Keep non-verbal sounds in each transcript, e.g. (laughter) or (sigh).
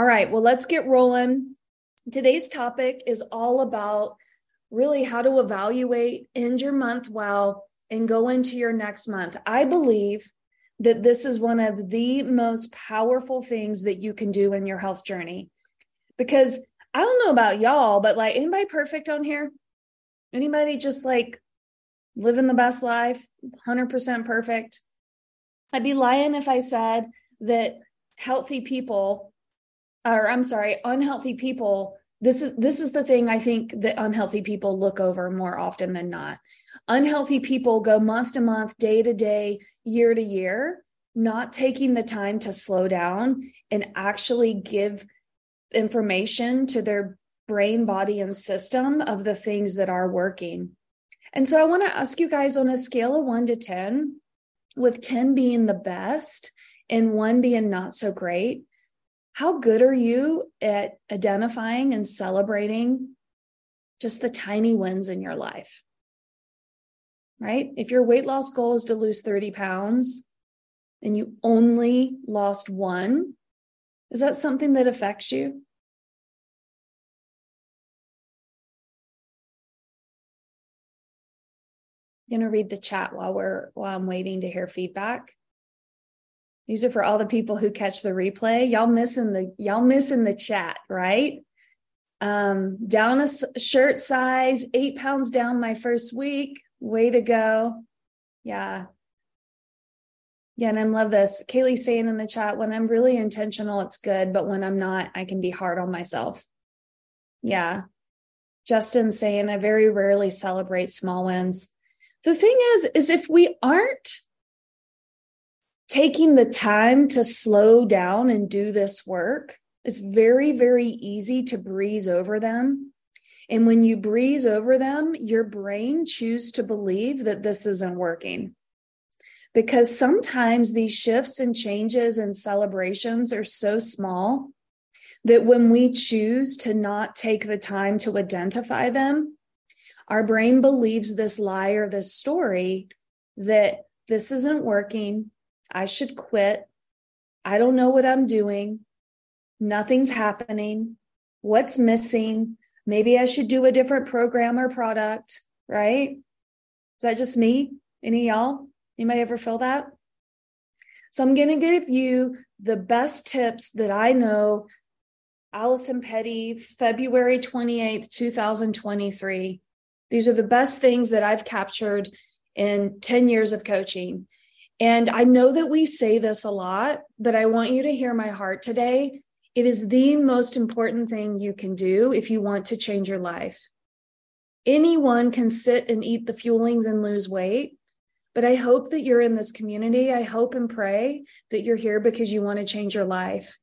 All right, well, let's get rolling. Today's topic is all about really how to evaluate end your month well and go into your next month. I believe that this is one of the most powerful things that you can do in your health journey. Because I don't know about y'all, but like anybody perfect on here? Anybody just like living the best life, 100% perfect? I'd be lying if I said that healthy people or I'm sorry, unhealthy people this is this is the thing I think that unhealthy people look over more often than not. Unhealthy people go month to month, day to day, year to year, not taking the time to slow down and actually give information to their brain, body, and system of the things that are working. And so I want to ask you guys on a scale of one to 10, with 10 being the best and one being not so great, how good are you at identifying and celebrating just the tiny wins in your life? Right? If your weight loss goal is to lose 30 pounds and you only lost one, is that something that affects you? I'm going to read the chat while we're while I'm waiting to hear feedback. These are for all the people who catch the replay. Y'all missing the y'all missing the chat, right? Um, down a shirt size, eight pounds down my first week. Way to go. Yeah. Yeah, and I love this. Kaylee saying in the chat, when I'm really intentional, it's good, but when I'm not, I can be hard on myself. Yeah. Justin saying, I very rarely celebrate small wins. The thing is, is if we aren't taking the time to slow down and do this work, it's very, very easy to breeze over them. And when you breeze over them, your brain chooses to believe that this isn't working. Because sometimes these shifts and changes and celebrations are so small that when we choose to not take the time to identify them, our brain believes this lie or this story that this isn't working. I should quit. I don't know what I'm doing. Nothing's happening. What's missing? Maybe I should do a different program or product, right? Is that just me? Any y'all? Anybody ever feel that? So I'm going to give you the best tips that I know. Allison Petty, February 28th, 2023. These are the best things that I've captured in 10 years of coaching. And I know that we say this a lot, but I want you to hear my heart today. It is the most important thing you can do if you want to change your life. Anyone can sit and eat the fuelings and lose weight, but I hope that you're in this community. I hope and pray that you're here because you want to change your life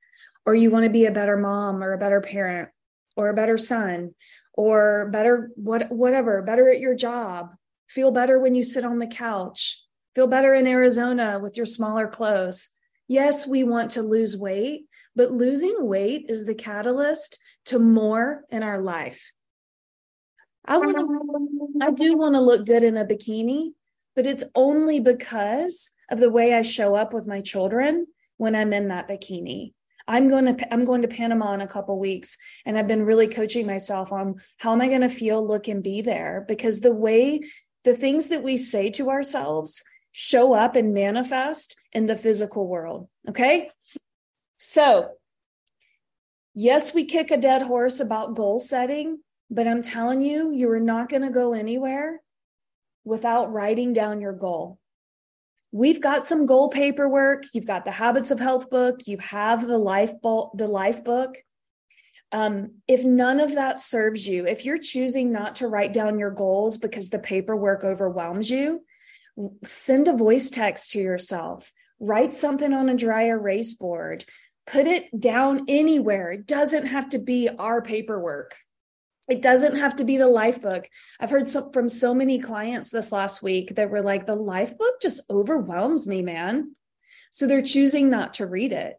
or you want to be a better mom or a better parent or a better son or better what whatever, better at your job, feel better when you sit on the couch feel better in Arizona with your smaller clothes. Yes, we want to lose weight, but losing weight is the catalyst to more in our life. I want to, I do want to look good in a bikini, but it's only because of the way I show up with my children when I'm in that bikini. I'm going to I'm going to Panama in a couple weeks and I've been really coaching myself on how am I going to feel, look and be there because the way the things that we say to ourselves show up and manifest in the physical world. Okay. So, yes, we kick a dead horse about goal setting, but I'm telling you, you are not going to go anywhere without writing down your goal. We've got some goal paperwork. You've got the Habits of Health book. You have the Life book, the Life book. Um, if none of that serves you, if you're choosing not to write down your goals because the paperwork overwhelms you, send a voice text to yourself, write something on a dry erase board, put it down anywhere. It doesn't have to be our paperwork. It doesn't have to be the life book. I've heard so, from so many clients this last week that were like, the life book just overwhelms me, man. So they're choosing not to read it.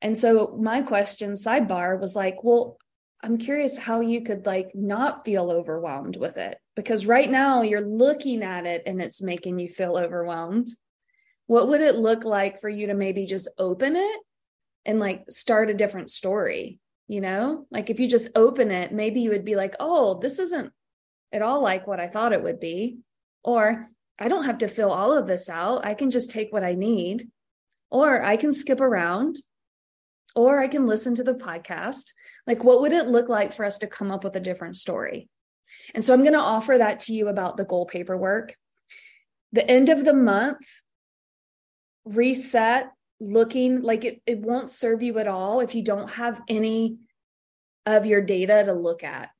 And so my question sidebar was like, well, I'm curious how you could like not feel overwhelmed with it because right now you're looking at it and it's making you feel overwhelmed. What would it look like for you to maybe just open it and like start a different story, you know? Like if you just open it, maybe you would be like, oh, this isn't at all like what I thought it would be. Or I don't have to fill all of this out. I can just take what I need. Or I can skip around. Or I can listen to the podcast. Like, what would it look like for us to come up with a different story? And so I'm going to offer that to you about the goal paperwork. The end of the month, reset looking like it, it won't serve you at all if you don't have any of your data to look at.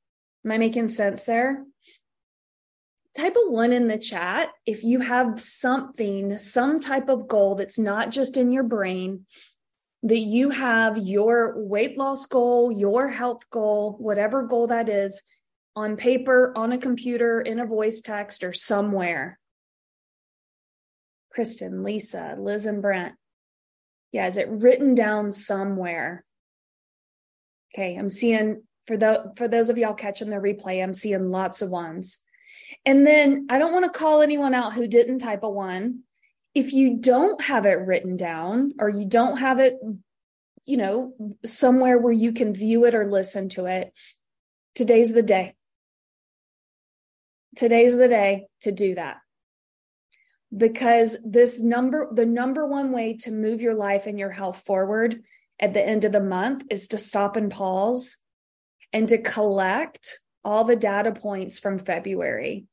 Am I making sense there? Type a one in the chat if you have something, some type of goal that's not just in your brain, that you have your weight loss goal, your health goal, whatever goal that is, on paper, on a computer, in a voice text, or somewhere. Kristen, Lisa, Liz, and Brent. Yeah, is it written down somewhere? Okay, I'm seeing for the for those of y'all catching the replay, I'm seeing lots of ones. And then I don't want to call anyone out who didn't type a one. If you don't have it written down or you don't have it, you know, somewhere where you can view it or listen to it, today's the day. Today's the day to do that. Because this number, the number one way to move your life and your health forward at the end of the month is to stop and pause and to collect all the data points from February.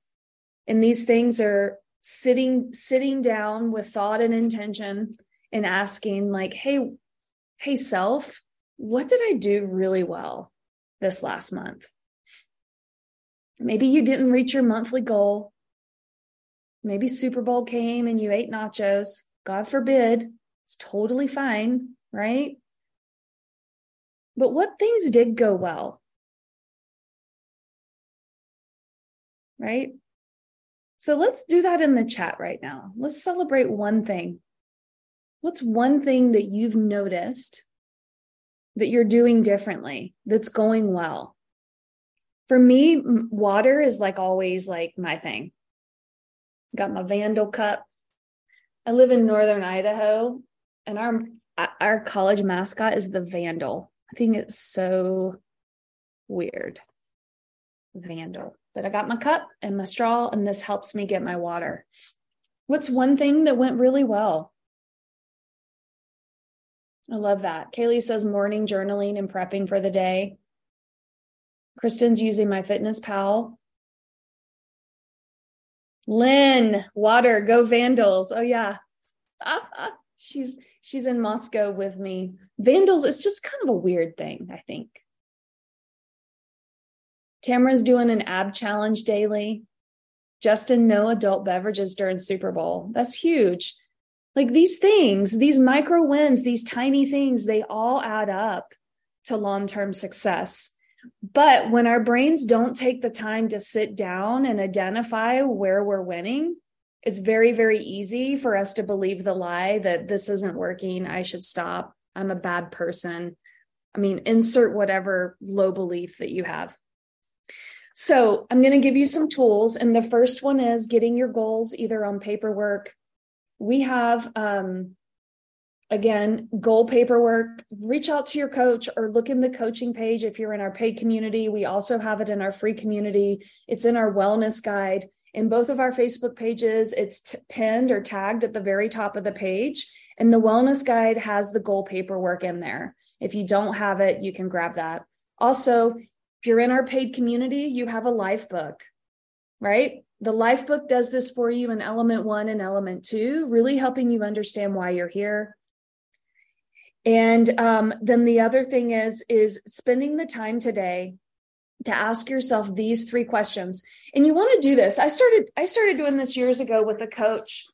And these things are sitting sitting down with thought and intention and asking like, "Hey, hey self, what did I do really well this last month?" Maybe you didn't reach your monthly goal. Maybe Super Bowl came and you ate nachos. God forbid. It's totally fine, right? But what things did go well? Right? So let's do that in the chat right now. Let's celebrate one thing. What's one thing that you've noticed that you're doing differently that's going well? for me, water is like always like my thing. Got my Vandal cup. I live in northern Idaho, and our our college mascot is the Vandal. I think it's so weird. Vandal. But I got my cup and my straw, and this helps me get my water. What's one thing that went really well? I love that. Kaylee says morning journaling and prepping for the day. Kristen's using MyFitnessPal. Lynn, water, go Vandals. Oh yeah. (laughs) she's she's in Moscow with me. Vandals is just kind of a weird thing, I think. Tamara's doing an ab challenge daily. Justin, no adult beverages during Super Bowl. That's huge. Like these things, these micro wins, these tiny things, they all add up to long term success. But when our brains don't take the time to sit down and identify where we're winning, it's very, very easy for us to believe the lie that this isn't working. I should stop. I'm a bad person. I mean, insert whatever low belief that you have. So, I'm going to give you some tools. And the first one is getting your goals either on paperwork. We have um, again, goal paperwork, reach out to your coach or look in the coaching page if you're in our paid community. We also have it in our free community. It's in our wellness guide. In both of our Facebook pages, it's t- pinned or tagged at the very top of the page. And the wellness guide has the goal paperwork in there. If you don't have it, you can grab that. Also, if you're in our paid community, you have a life book, right? The life book does this for you in element one and element two, really helping you understand why you're here, and um, then the other thing is is spending the time today to ask yourself these three questions. And you want to do this. I started I started doing this years ago with a coach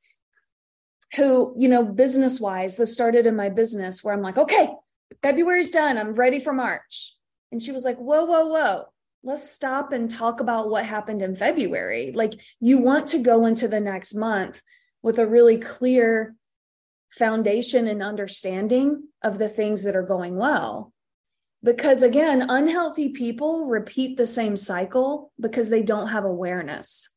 who, you know, business wise, this started in my business where I'm like, okay, February's done. I'm ready for March. And she was like, whoa, whoa, whoa. Let's stop and talk about what happened in February. Like you want to go into the next month with a really clear foundation and understanding of the things that are going well. Because again, unhealthy people repeat the same cycle because they don't have awareness,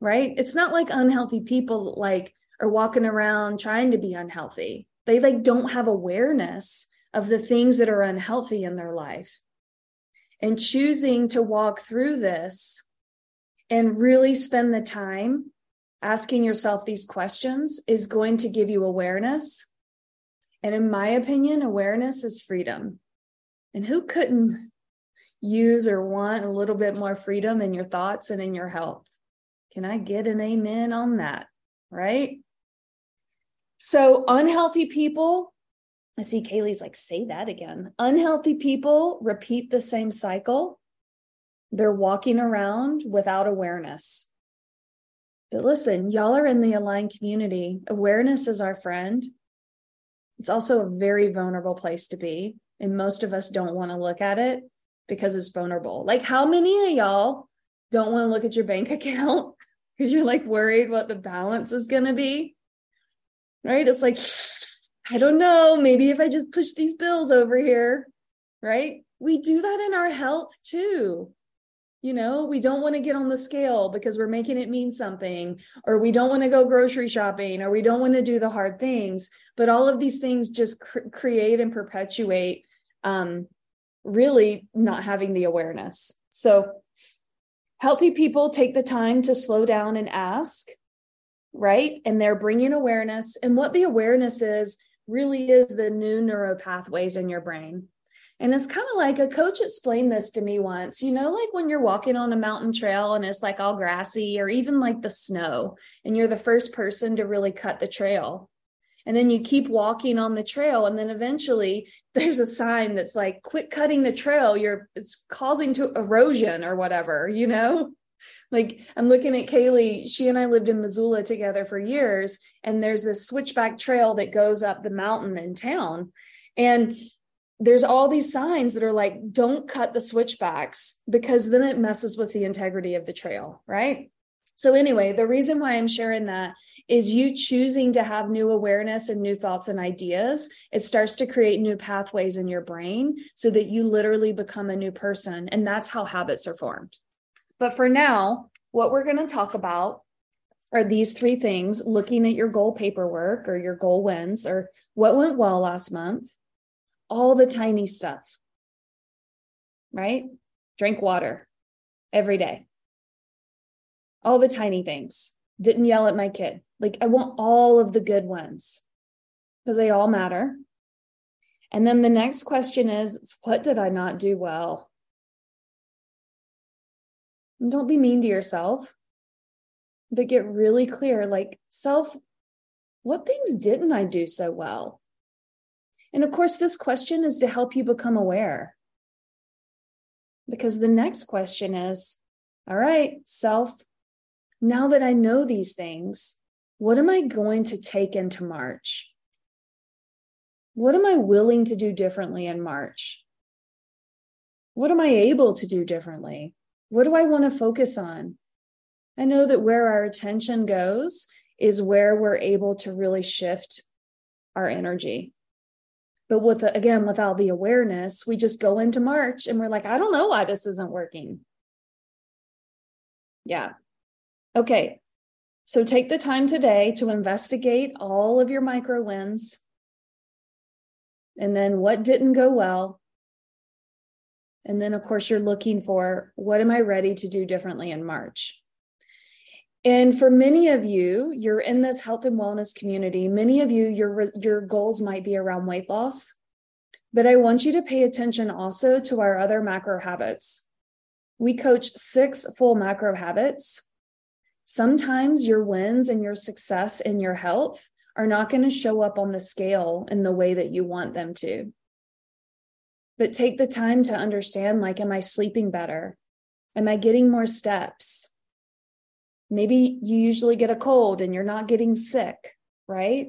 right? It's not like unhealthy people like are walking around trying to be unhealthy. They like don't have awareness of the things that are unhealthy in their life. And choosing to walk through this and really spend the time asking yourself these questions is going to give you awareness. And in my opinion, awareness is freedom. And who couldn't use or want a little bit more freedom in your thoughts and in your health? Can I get an amen on that? Right? So, unhealthy people, I see Kaylee's like, say that again. Unhealthy people repeat the same cycle. They're walking around without awareness. But listen, y'all are in the aligned community. Awareness is our friend. It's also a very vulnerable place to be. And most of us don't want to look at it because it's vulnerable. Like, how many of y'all don't want to look at your bank (laughs) account because you're like worried what the balance is going to be? Right? It's like, I don't know. Maybe if I just push these bills over here, right? We do that in our health too. You know, we don't want to get on the scale because we're making it mean something, or we don't want to go grocery shopping, or we don't want to do the hard things. But all of these things just cr- create and perpetuate um, really not having the awareness. So, healthy people take the time to slow down and ask, right? And they're bringing awareness. And what the awareness is really is the new neural pathways in your brain. And it's kind of like a coach explained this to me once, you know, like when you're walking on a mountain trail and it's like all grassy or even like the snow, and you're the first person to really cut the trail. And then you keep walking on the trail, and then eventually there's a sign that's like, quit cutting the trail. You're it's causing to erosion or whatever, you know? Like I'm looking at Kaylee, she and I lived in Missoula together for years, and there's this switchback trail that goes up the mountain in town. And there's all these signs that are like, don't cut the switchbacks because then it messes with the integrity of the trail, right? So, anyway, the reason why I'm sharing that is you choosing to have new awareness and new thoughts and ideas. It starts to create new pathways in your brain so that you literally become a new person. And that's how habits are formed. But for now, what we're going to talk about are these three things looking at your goal paperwork or your goal wins or what went well last month, all the tiny stuff, right? Drink water every day. All the tiny things. Didn't yell at my kid. Like, I want all of the good ones because they all matter. And then the next question is what did I not do well? Don't be mean to yourself, but get really clear like, self, what things didn't I do so well? And of course, this question is to help you become aware. Because the next question is all right, self, now that I know these things, what am I going to take into March? What am I willing to do differently in March? What am I able to do differently? What do I want to focus on? I know that where our attention goes is where we're able to really shift our energy. But with the, again, without the awareness, we just go into March and we're like, I don't know why this isn't working. Yeah. Okay. So take the time today to investigate all of your micro wins. And then what didn't go well. And then, of course, you're looking for what am I ready to do differently in March? And for many of you, you're in this health and wellness community. Many of you, your your goals might be around weight loss. But I want you to pay attention also to our other macro habits. We coach six full macro habits. Sometimes your wins and your success in your health are not going to show up on the scale in the way that you want them to. But take the time to understand like, am I sleeping better? Am I getting more steps? Maybe you usually get a cold and you're not getting sick, right?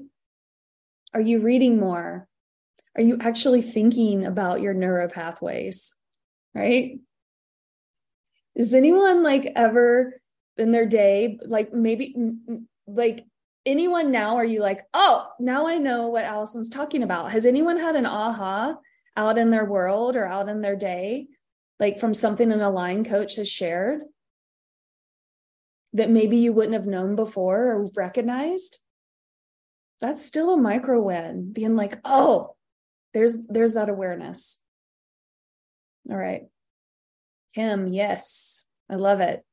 Are you reading more? Are you actually thinking about your neuro pathways, right? Does anyone like ever in their day, like maybe like anyone now, are you like, oh, now I know what Allison's talking about? Has anyone had an aha out in their world or out in their day, like from something an aligned coach has shared? that maybe you wouldn't have known before or recognized, that's still a micro win. Being like, oh, there's there's that awareness all right kim yes i love it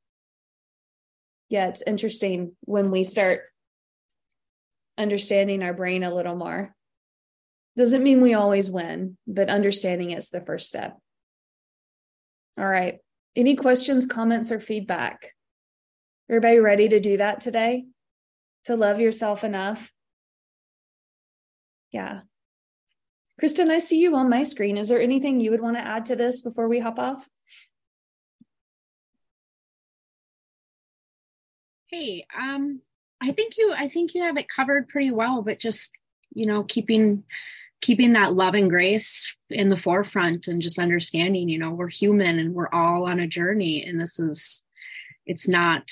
yeah it's interesting when we start understanding our brain a little more doesn't mean we always win but understanding is the first step. All right. Any questions comments or feedback? Everybody ready to do that today? To love yourself enough? Yeah. Kristen, I see you on my screen. Is there anything you would want to add to this before we hop off? Hey, um, I think you I think you have it covered pretty well, but just, you know, keeping keeping that love and grace in the forefront and just understanding, you know, we're human and we're all on a journey and this is it's not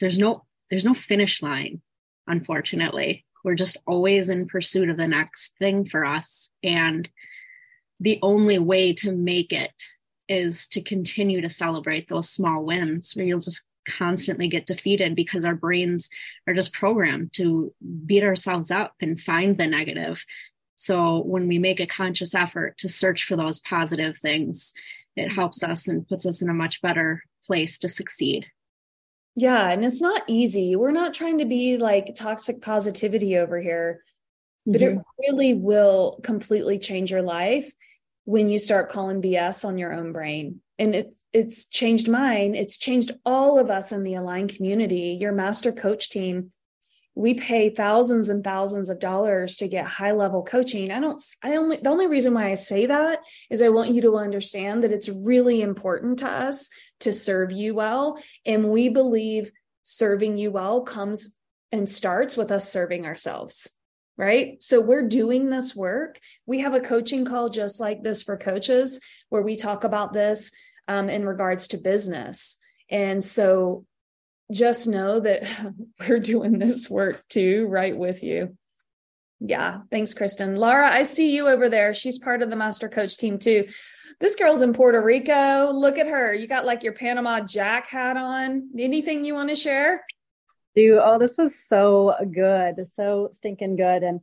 there's no there's no finish line, unfortunately. We're just always in pursuit of the next thing for us. And the only way to make it is to continue to celebrate those small wins where you'll just constantly get defeated because our brains are just programmed to beat ourselves up and find the negative so when we make a conscious effort to search for those positive things it helps us and puts us in a much better place to succeed yeah. And it's not easy. We're not trying to be like toxic positivity over here, but mm-hmm. it really will completely change your life when you start calling BS on your own brain. And it's it's changed mine. It's changed all of us in the Align community. Your master coach team we pay thousands and thousands of dollars to get high level coaching. I don't i only the only reason why i say that is i want you to understand that it's really important to us to serve you well. And we believe serving you well comes and starts with us serving ourselves right? So we're doing this work. We have a coaching call just like this for coaches where we talk about this um, in regards to business. And so just know that (laughs) we're doing this work too, right with you. Yeah. Thanks, Kristen. Laura, I see you over there. She's part of the master coach team too. This girl's in Puerto Rico. Look at her. You got like your Panama Jack hat on. Anything you want to share? Do oh, this was so good, so stinking good. And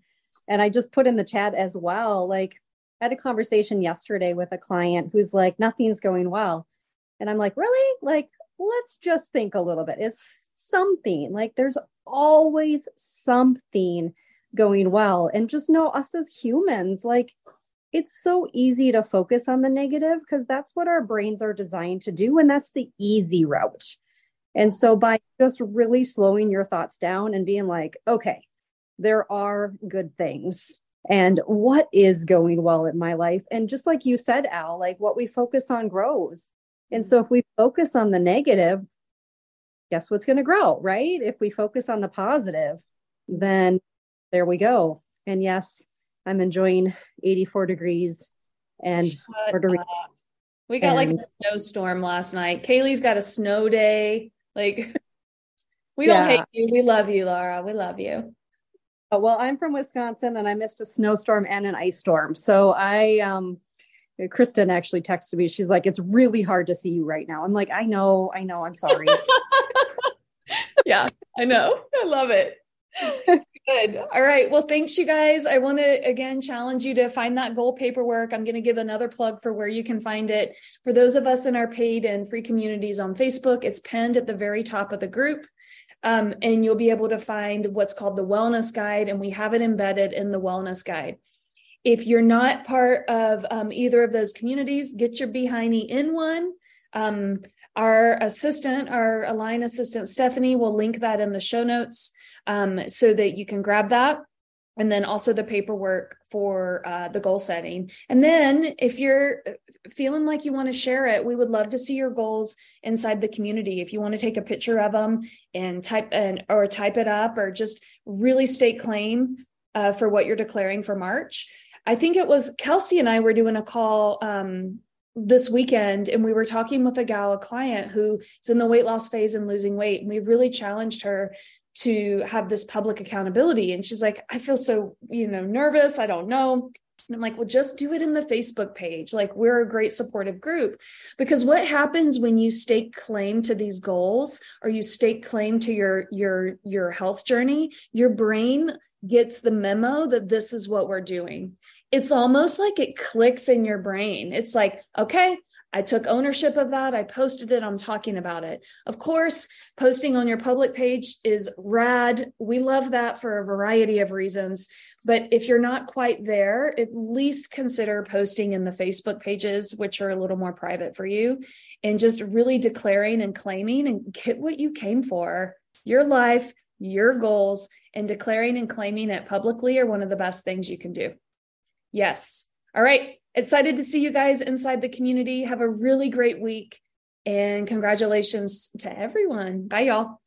and I just put in the chat as well. Like I had a conversation yesterday with a client who's like, nothing's going well. And I'm like, really? Like, let's just think a little bit. It's something like there's always something going well. And just know us as humans, like it's so easy to focus on the negative because that's what our brains are designed to do. And that's the easy route. And so by just really slowing your thoughts down and being like, okay, there are good things and what is going well in my life. And just like you said, Al, like what we focus on grows. And so if we focus on the negative, guess what's going to grow, right? If we focus on the positive, then there we go. And yes, I'm enjoying 84 degrees and we got and, like a snowstorm last night. Kaylee's got a snow day. Like (laughs) we don't hate you. We love you, Laura. We love you. Oh, well, I'm from Wisconsin and I missed a snowstorm and an ice storm. So I um Kristen actually texted me. She's like, it's really hard to see you right now. I'm like, I know, I know, I'm sorry. (laughs) yeah, I know. I love it. Good. All right. Well, thanks, you guys. I want to again challenge you to find that goal paperwork. I'm going to give another plug for where you can find it. For those of us in our paid and free communities on Facebook, it's pinned at the very top of the group. Um, and you'll be able to find what's called the wellness guide, and we have it embedded in the wellness guide. If you're not part of um, either of those communities, get your behindy in one. Um, our assistant, our Align assistant, Stephanie, will link that in the show notes um, so that you can grab that. And then also the paperwork for uh, the goal setting. And then if you're feeling like you want to share it, we would love to see your goals inside the community. If you want to take a picture of them and type and or type it up or just really state claim uh, for what you're declaring for March, I think it was Kelsey and I were doing a call um, this weekend and we were talking with a gal, a client who is in the weight loss phase and losing weight. And we really challenged her to have this public accountability. And she's like, I feel so, you know, nervous. I don't know. And I'm like, well, just do it in the Facebook page. Like, we're a great supportive group. Because what happens when you stake claim to these goals or you stake claim to your your your health journey, your brain gets the memo that this is what we're doing. It's almost like it clicks in your brain. It's like, okay, I took ownership of that. I posted it. I'm talking about it. Of course, posting on your public page is rad. We love that for a variety of reasons. But if you're not quite there, at least consider posting in the Facebook pages, which are a little more private for you, and just really declaring and claiming and get what you came for your life, your goals, and declaring and claiming it publicly are one of the best things you can do. Yes. All right. Excited to see you guys inside the community. Have a really great week and congratulations to everyone. Bye, y'all.